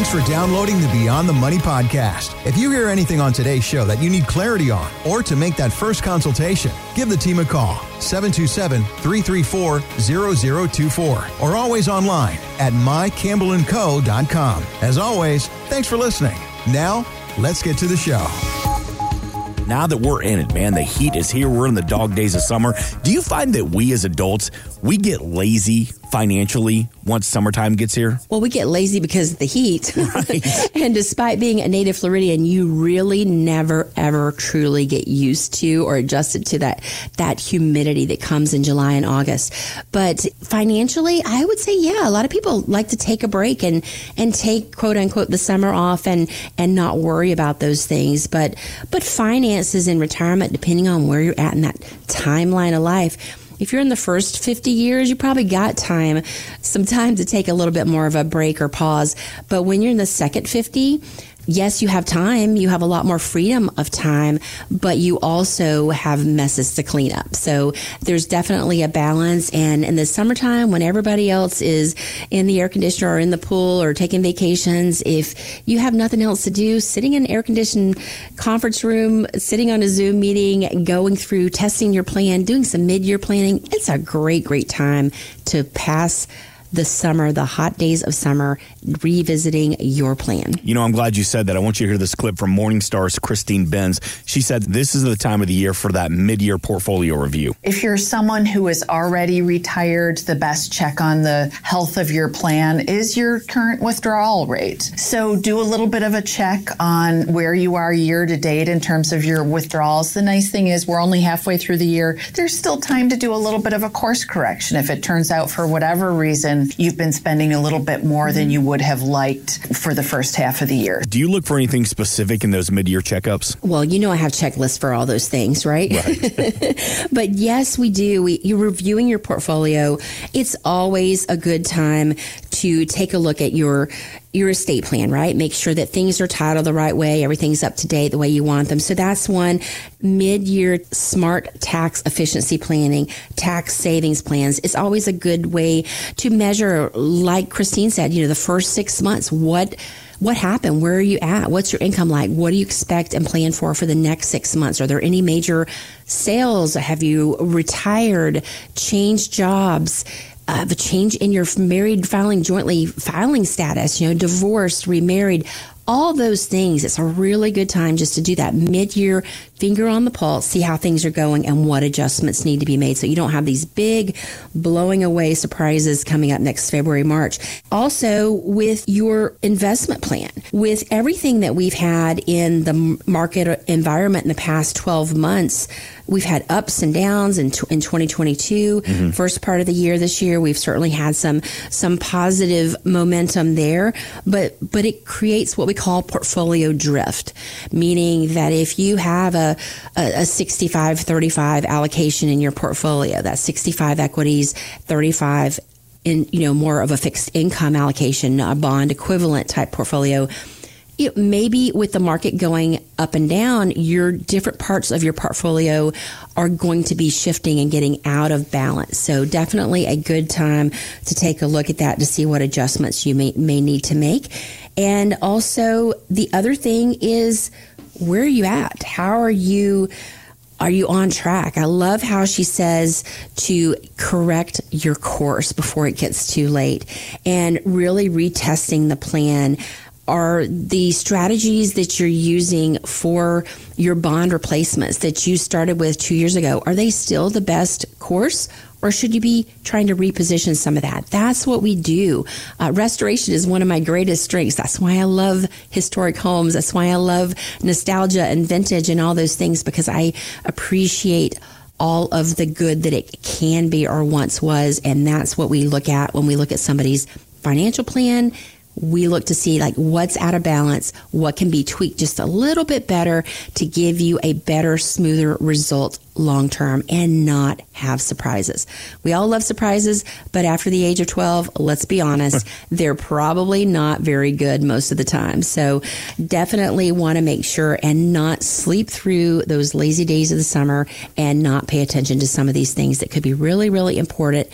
Thanks for downloading the Beyond the Money podcast. If you hear anything on today's show that you need clarity on or to make that first consultation, give the team a call 727 334 0024 or always online at mycampbellandco.com. As always, thanks for listening. Now, let's get to the show. Now that we're in it, man, the heat is here. We're in the dog days of summer. Do you find that we as adults, we get lazy financially once summertime gets here? Well, we get lazy because of the heat. Right. and despite being a native Floridian, you really never ever truly get used to or adjusted to that that humidity that comes in July and August. But financially, I would say yeah, a lot of people like to take a break and and take quote unquote the summer off and and not worry about those things. But but finances in retirement depending on where you're at in that timeline of life if you're in the first 50 years, you probably got time, some time to take a little bit more of a break or pause. But when you're in the second 50, yes, you have time. You have a lot more freedom of time, but you also have messes to clean up. So there's definitely a balance. And in the summertime, when everybody else is in the air conditioner or in the pool or taking vacations, if you have nothing else to do, sitting in an air conditioned conference room, sitting on a Zoom meeting, going through testing your plan, doing some mid year planning, it's a great, great time to pass the summer, the hot days of summer, revisiting your plan. You know, I'm glad you said that. I want you to hear this clip from Morningstar's Christine Benz. She said this is the time of the year for that mid year portfolio review. If you're someone who is already retired, the best check on the health of your plan is your current withdrawal rate. So do a little bit of a check on where you are year to date in terms of your withdrawals. The nice thing is we're only halfway through the year. There's still time to do a little bit of a course correction if it turns out for whatever reason you've been spending a little bit more than you would have liked for the first half of the year. Do you look for anything specific in those mid year checkups? Well, you know, I have checklists for all those things, right? right. but yes, we do. We, you're reviewing your portfolio. It's always a good time to take a look at your your estate plan, right? Make sure that things are titled the right way, everything's up to date the way you want them. So that's one mid year smart tax efficiency planning, tax savings plans. It's always a good way to measure, like Christine said, you know, the first six months, what what happened? Where are you at? What's your income like? What do you expect and plan for for the next six months? Are there any major sales? Have you retired, changed jobs? Uh, a change in your married filing jointly filing status, you know, divorced, remarried, all those things. It's a really good time just to do that mid year finger on the pulse, see how things are going and what adjustments need to be made so you don't have these big blowing away surprises coming up next February, March. Also, with your investment plan, with everything that we've had in the market environment in the past 12 months, we've had ups and downs in, in 2022 mm-hmm. first part of the year this year we've certainly had some some positive momentum there but but it creates what we call portfolio drift meaning that if you have a a, a 65 35 allocation in your portfolio that's 65 equities 35 in you know more of a fixed income allocation a bond equivalent type portfolio it, maybe with the market going up and down, your different parts of your portfolio are going to be shifting and getting out of balance. So definitely a good time to take a look at that to see what adjustments you may, may need to make. And also the other thing is where are you at? How are you are you on track? I love how she says to correct your course before it gets too late and really retesting the plan are the strategies that you're using for your bond replacements that you started with two years ago, are they still the best course? Or should you be trying to reposition some of that? That's what we do. Uh, restoration is one of my greatest strengths. That's why I love historic homes. That's why I love nostalgia and vintage and all those things because I appreciate all of the good that it can be or once was. And that's what we look at when we look at somebody's financial plan we look to see like what's out of balance, what can be tweaked just a little bit better to give you a better, smoother result long term and not have surprises. We all love surprises, but after the age of 12, let's be honest, they're probably not very good most of the time. So definitely want to make sure and not sleep through those lazy days of the summer and not pay attention to some of these things that could be really, really important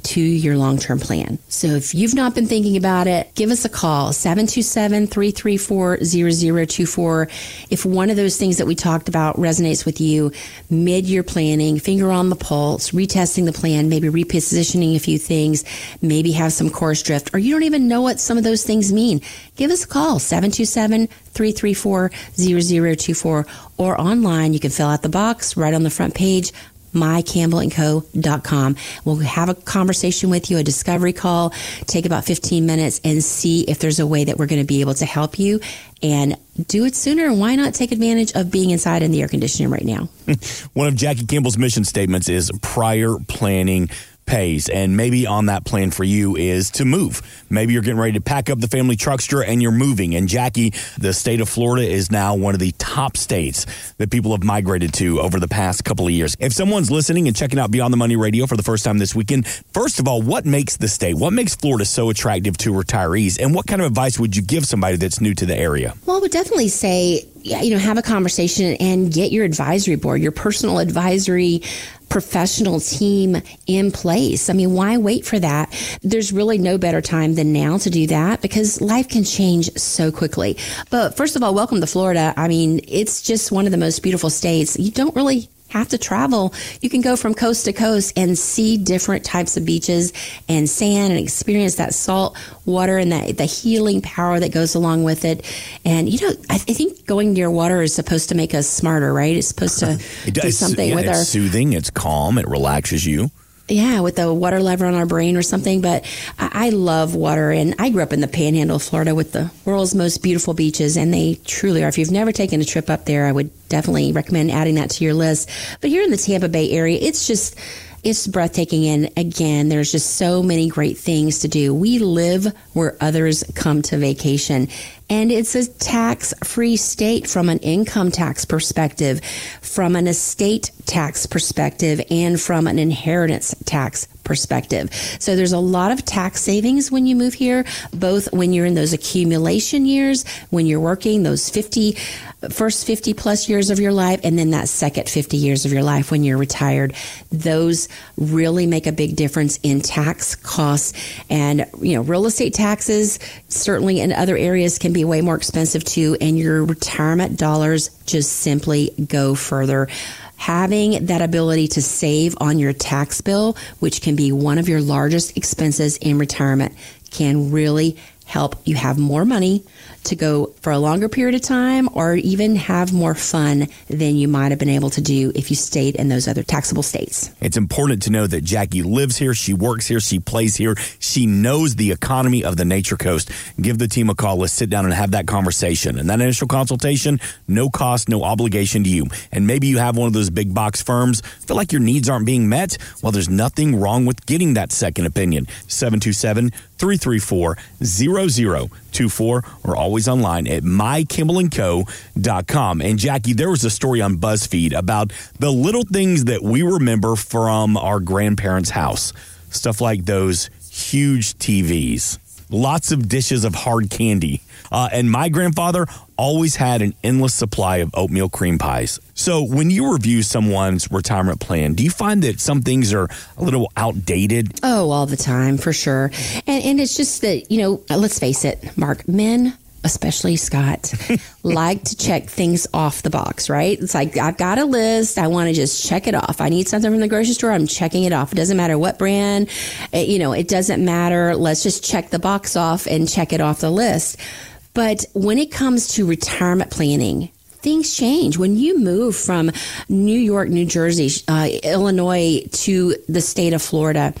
to your long term plan. So if you've not been thinking about it, give us a call 727 334 0024. If one of those things that we talked about resonates with you, mid year planning, finger on the pulse, retesting the plan, maybe repositioning a few things, maybe have some course drift, or you don't even know what some of those things mean, give us a call 727 334 0024 or online. You can fill out the box right on the front page mycampbellandco.com. We'll have a conversation with you, a discovery call, take about 15 minutes and see if there's a way that we're going to be able to help you and do it sooner. Why not take advantage of being inside in the air conditioning right now? One of Jackie Campbell's mission statements is prior planning pays. And maybe on that plan for you is to move. Maybe you're getting ready to pack up the family truckster and you're moving. And Jackie, the state of Florida is now one of the top states that people have migrated to over the past couple of years. If someone's listening and checking out Beyond the Money Radio for the first time this weekend, first of all, what makes the state, what makes Florida so attractive to retirees? And what kind of advice would you give somebody that's new to the area? Well, I would definitely say, you know, have a conversation and get your advisory board, your personal advisory professional team in place. I mean, why wait for that? There's really no better time than now to do that because life can change so quickly. But first of all, welcome to Florida. I mean, it's just one of the most beautiful states. You don't really have to travel. You can go from coast to coast and see different types of beaches and sand and experience that salt water and that the healing power that goes along with it. And you know, I, I think going near water is supposed to make us smarter, right? It's supposed to it do something yeah, with it's our soothing. It's calm. It relaxes you yeah, with the water lever on our brain or something. But I, I, love water, and I grew up in the Panhandle of Florida with the world's most beautiful beaches, and they truly are. If you've never taken a trip up there, I would definitely recommend adding that to your list. But here in the Tampa Bay area, it's just it's breathtaking. And again, there's just so many great things to do. We live where others come to vacation. And it's a tax free state from an income tax perspective, from an estate tax perspective, and from an inheritance tax perspective. So there's a lot of tax savings when you move here, both when you're in those accumulation years, when you're working those 50 first 50 plus years of your life and then that second 50 years of your life when you're retired. Those really make a big difference in tax costs and you know real estate taxes certainly in other areas can be way more expensive too and your retirement dollars just simply go further having that ability to save on your tax bill, which can be one of your largest expenses in retirement, can really help you have more money to go for a longer period of time or even have more fun than you might have been able to do if you stayed in those other taxable states. It's important to know that Jackie lives here, she works here, she plays here, she knows the economy of the Nature Coast. Give the team a call. Let's sit down and have that conversation. And that initial consultation, no cost, no obligation to you. And maybe you have one of those big box firms, feel like your needs aren't being met. Well, there's nothing wrong with getting that second opinion. 727 334 0024 or always online at mycampbellandco.com. And Jackie, there was a story on BuzzFeed about the little things that we remember from our grandparents' house. Stuff like those huge TVs, lots of dishes of hard candy. Uh, and my grandfather always had an endless supply of oatmeal cream pies. So when you review someone's retirement plan, do you find that some things are a little outdated? Oh, all the time, for sure. And, and it's just that, you know, uh, let's face it, Mark, men especially Scott, like to check things off the box, right? It's like, I've got a list. I want to just check it off. I need something from the grocery store. I'm checking it off. It doesn't matter what brand, it, you know, it doesn't matter. Let's just check the box off and check it off the list. But when it comes to retirement planning, things change. When you move from New York, New Jersey, uh, Illinois to the state of Florida,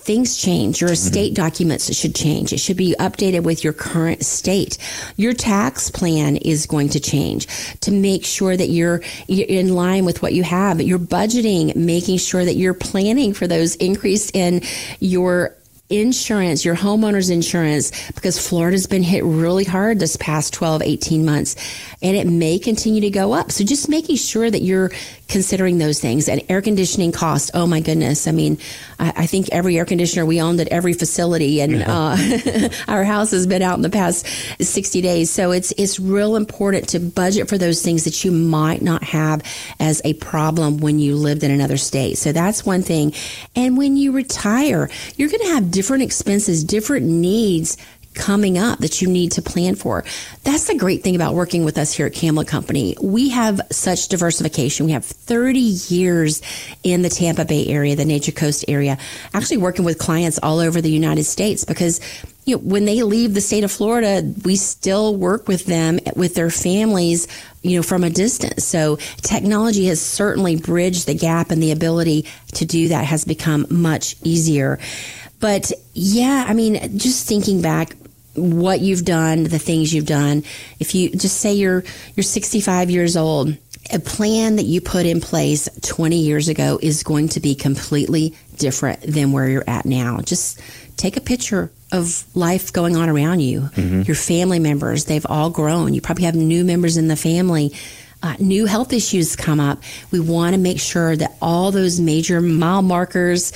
things change. Your estate mm-hmm. documents should change. It should be updated with your current state. Your tax plan is going to change to make sure that you're, you're in line with what you have. You're budgeting, making sure that you're planning for those increase in your insurance, your homeowner's insurance, because Florida's been hit really hard this past 12, 18 months, and it may continue to go up. So just making sure that you're considering those things and air conditioning cost. Oh my goodness. I mean, I, I think every air conditioner we owned at every facility and uh, our house has been out in the past 60 days. So it's, it's real important to budget for those things that you might not have as a problem when you lived in another state. So that's one thing. And when you retire, you're going to have different expenses, different needs coming up that you need to plan for. That's the great thing about working with us here at Campbell Company. We have such diversification. We have 30 years in the Tampa Bay area, the Nature Coast area, actually working with clients all over the United States because you know, when they leave the state of Florida, we still work with them with their families, you know, from a distance. So technology has certainly bridged the gap and the ability to do that has become much easier. But yeah, I mean, just thinking back, what you've done, the things you've done. If you just say you're you're 65 years old, a plan that you put in place 20 years ago is going to be completely different than where you're at now. Just take a picture of life going on around you. Mm-hmm. Your family members, they've all grown. You probably have new members in the family uh, new health issues come up, we want to make sure that all those major mile markers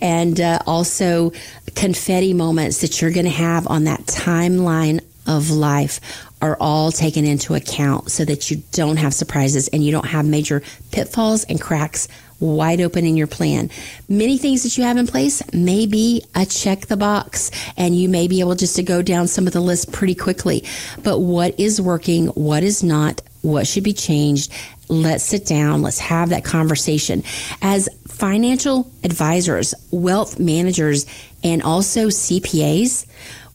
and uh, also confetti moments that you're going to have on that timeline of life are all taken into account so that you don't have surprises and you don't have major pitfalls and cracks wide open in your plan. Many things that you have in place may be a check the box and you may be able just to go down some of the list pretty quickly. But what is working, what is not, what should be changed? Let's sit down. Let's have that conversation. As financial advisors, wealth managers, and also CPAs,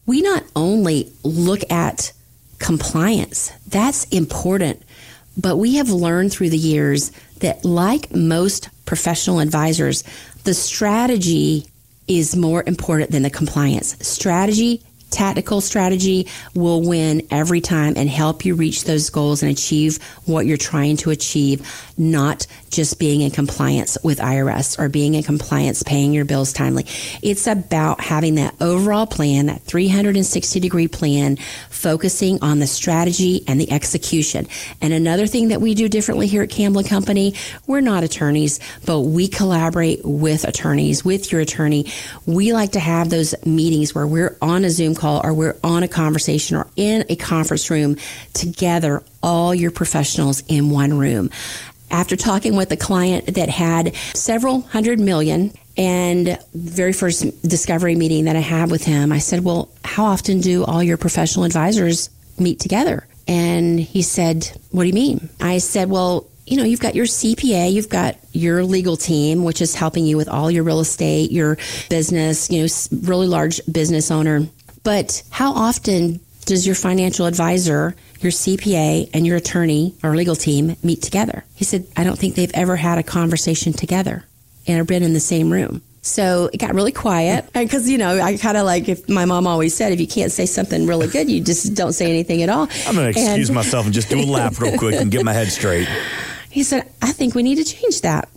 we not only look at compliance, that's important, but we have learned through the years that, like most professional advisors, the strategy is more important than the compliance. Strategy tactical strategy will win every time and help you reach those goals and achieve what you're trying to achieve, not just being in compliance with IRS or being in compliance paying your bills timely. It's about having that overall plan, that 360 degree plan, focusing on the strategy and the execution. And another thing that we do differently here at Campbell Company, we're not attorneys, but we collaborate with attorneys, with your attorney. We like to have those meetings where we're on a Zoom call or we're on a conversation or in a conference room together, all your professionals in one room. After talking with a client that had several hundred million and very first discovery meeting that I had with him, I said, Well, how often do all your professional advisors meet together? And he said, What do you mean? I said, Well, you know, you've got your CPA, you've got your legal team, which is helping you with all your real estate, your business, you know, really large business owner. But how often does your financial advisor, your CPA, and your attorney or legal team meet together? He said, I don't think they've ever had a conversation together and have been in the same room. So it got really quiet because, you know, I kind of like if my mom always said, if you can't say something really good, you just don't say anything at all. I'm going to excuse and, myself and just do a lap real quick and get my head straight. He said, I think we need to change that.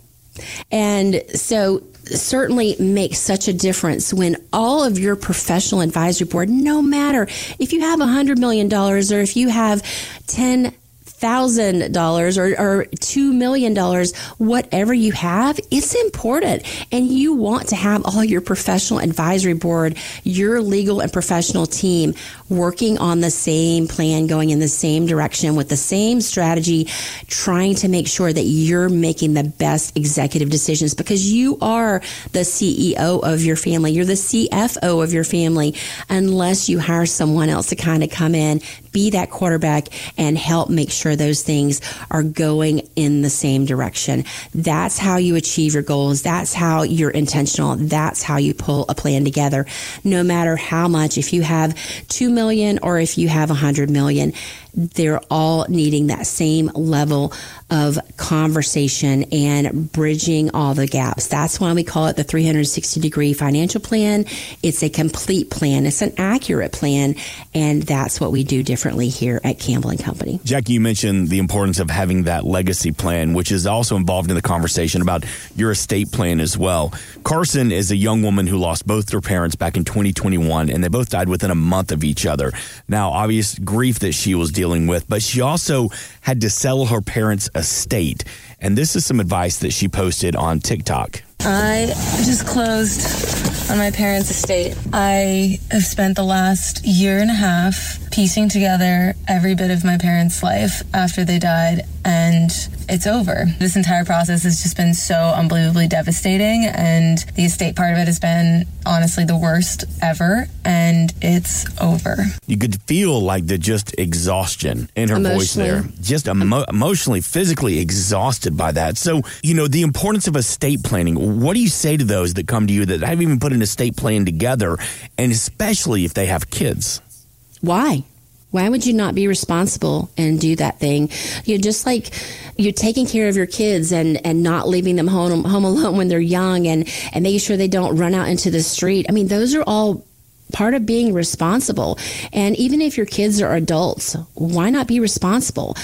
And so certainly makes such a difference when all of your professional advisory board, no matter if you have $100 million or if you have 10 thousand dollars or, or two million dollars, whatever you have, it's important. And you want to have all your professional advisory board, your legal and professional team working on the same plan, going in the same direction with the same strategy, trying to make sure that you're making the best executive decisions because you are the CEO of your family. You're the CFO of your family unless you hire someone else to kind of come in, be that quarterback and help make sure those things are going in the same direction. That's how you achieve your goals. That's how you're intentional. That's how you pull a plan together. No matter how much, if you have 2 million or if you have 100 million, they're all needing that same level of conversation and bridging all the gaps. That's why we call it the 360 degree financial plan. It's a complete plan. It's an accurate plan. And that's what we do differently here at Campbell and Company. Jackie, you mentioned the importance of having that legacy plan, which is also involved in the conversation about your estate plan as well. Carson is a young woman who lost both her parents back in 2021, and they both died within a month of each other. Now, obvious grief that she was dealing with, but she also had to sell her parents' estate. And this is some advice that she posted on TikTok. I just closed on my parents' estate. I have spent the last year and a half piecing together every bit of my parents' life after they died, and it's over. This entire process has just been so unbelievably devastating, and the estate part of it has been honestly the worst ever, and it's over. You could feel like the just exhaustion in her voice there. Just emo- emotionally, physically exhausted by that. So, you know, the importance of estate planning. What do you say to those that come to you that haven't even put an estate plan together, and especially if they have kids? Why? Why would you not be responsible and do that thing? You're just like you're taking care of your kids and, and not leaving them home home alone when they're young and, and making sure they don't run out into the street. I mean, those are all part of being responsible. And even if your kids are adults, why not be responsible?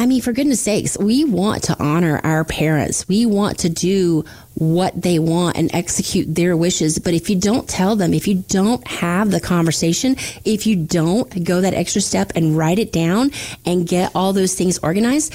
I mean, for goodness sakes, we want to honor our parents. We want to do what they want and execute their wishes. But if you don't tell them, if you don't have the conversation, if you don't go that extra step and write it down and get all those things organized,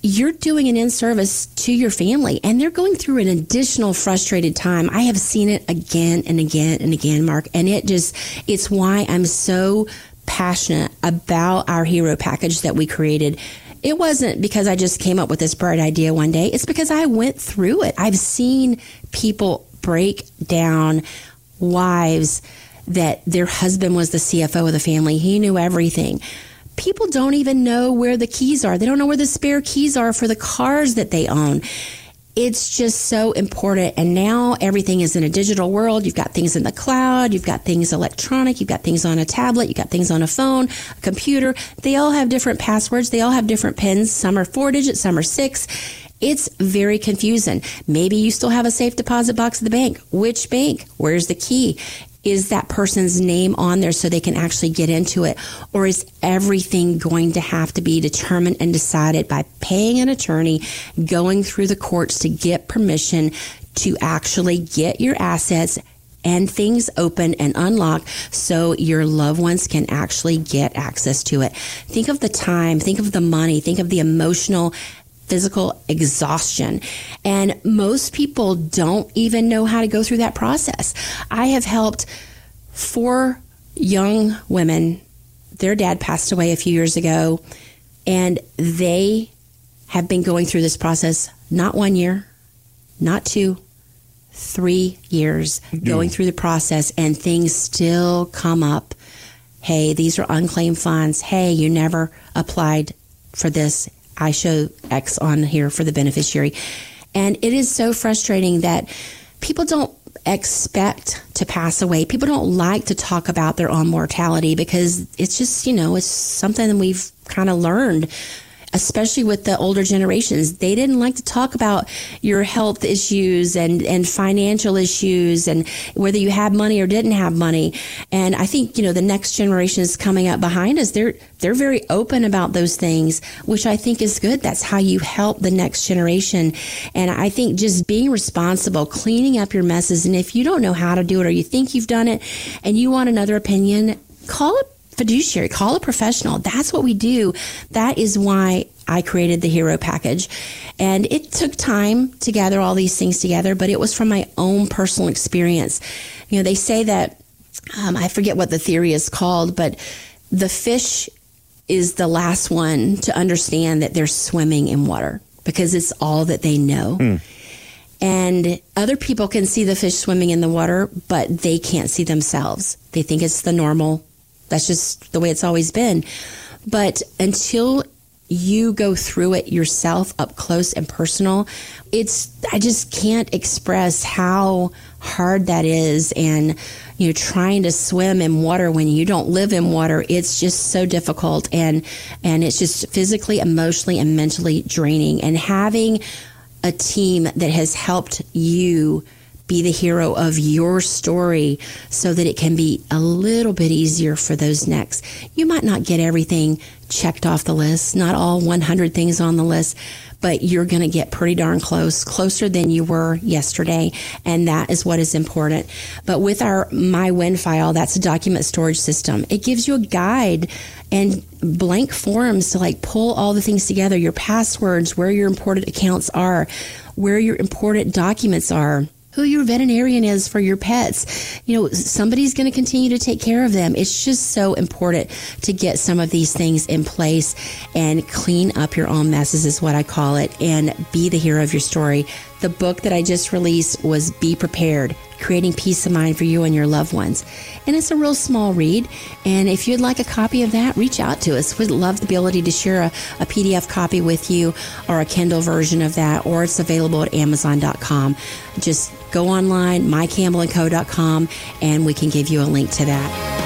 you're doing an in service to your family and they're going through an additional frustrated time. I have seen it again and again and again, Mark, and it just, it's why I'm so passionate about our hero package that we created it wasn't because I just came up with this bright idea one day. It's because I went through it. I've seen people break down wives that their husband was the CFO of the family. He knew everything. People don't even know where the keys are. They don't know where the spare keys are for the cars that they own it's just so important. And now everything is in a digital world. You've got things in the cloud, you've got things electronic, you've got things on a tablet, you've got things on a phone, a computer. They all have different passwords, they all have different pins. Some are four digits, some are six. It's very confusing. Maybe you still have a safe deposit box at the bank. Which bank? Where's the key? Is that person's name on there so they can actually get into it? Or is everything going to have to be determined and decided by paying an attorney, going through the courts to get permission to actually get your assets and things open and unlocked so your loved ones can actually get access to it. Think of the time, think of the money, think of the emotional physical exhaustion. And most people don't even know how to go through that process. I have helped four young women. Their dad passed away a few years ago, and they have been going through this process not one year, not two, three years mm-hmm. going through the process, and things still come up. Hey, these are unclaimed funds. Hey, you never applied for this I show X on here for the beneficiary. And it is so frustrating that people don't expect to pass away. People don't like to talk about their own mortality because it's just, you know, it's something we've kind of learned especially with the older generations. They didn't like to talk about your health issues and, and financial issues and whether you had money or didn't have money. And I think, you know, the next generation is coming up behind us. They're, they're very open about those things, which I think is good. That's how you help the next generation. And I think just being responsible, cleaning up your messes. And if you don't know how to do it or you think you've done it and you want another opinion, call it fiduciary, call a professional. That's what we do. That is why I created the hero package. And it took time to gather all these things together, but it was from my own personal experience. You know, they say that, um, I forget what the theory is called, but the fish is the last one to understand that they're swimming in water because it's all that they know. Mm. And other people can see the fish swimming in the water, but they can't see themselves. They think it's the normal that's just the way it's always been. But until you go through it yourself up close and personal, it's, I just can't express how hard that is. And, you know, trying to swim in water when you don't live in water, it's just so difficult. And, and it's just physically, emotionally, and mentally draining. And having a team that has helped you be the hero of your story so that it can be a little bit easier for those next. You might not get everything checked off the list, not all 100 things on the list, but you're going to get pretty darn close, closer than you were yesterday. And that is what is important. But with our My Win file, that's a document storage system. It gives you a guide and blank forms to like pull all the things together, your passwords, where your important accounts are, where your important documents are who your veterinarian is for your pets. You know, somebody's going to continue to take care of them. It's just so important to get some of these things in place and clean up your own messes, is what I call it, and be the hero of your story. The book that I just released was Be Prepared Creating Peace of Mind for You and Your Loved Ones. And it's a real small read. And if you'd like a copy of that, reach out to us. We'd love the ability to share a, a PDF copy with you or a Kindle version of that, or it's available at Amazon.com. Just go online, mycampbellandco.com, and we can give you a link to that.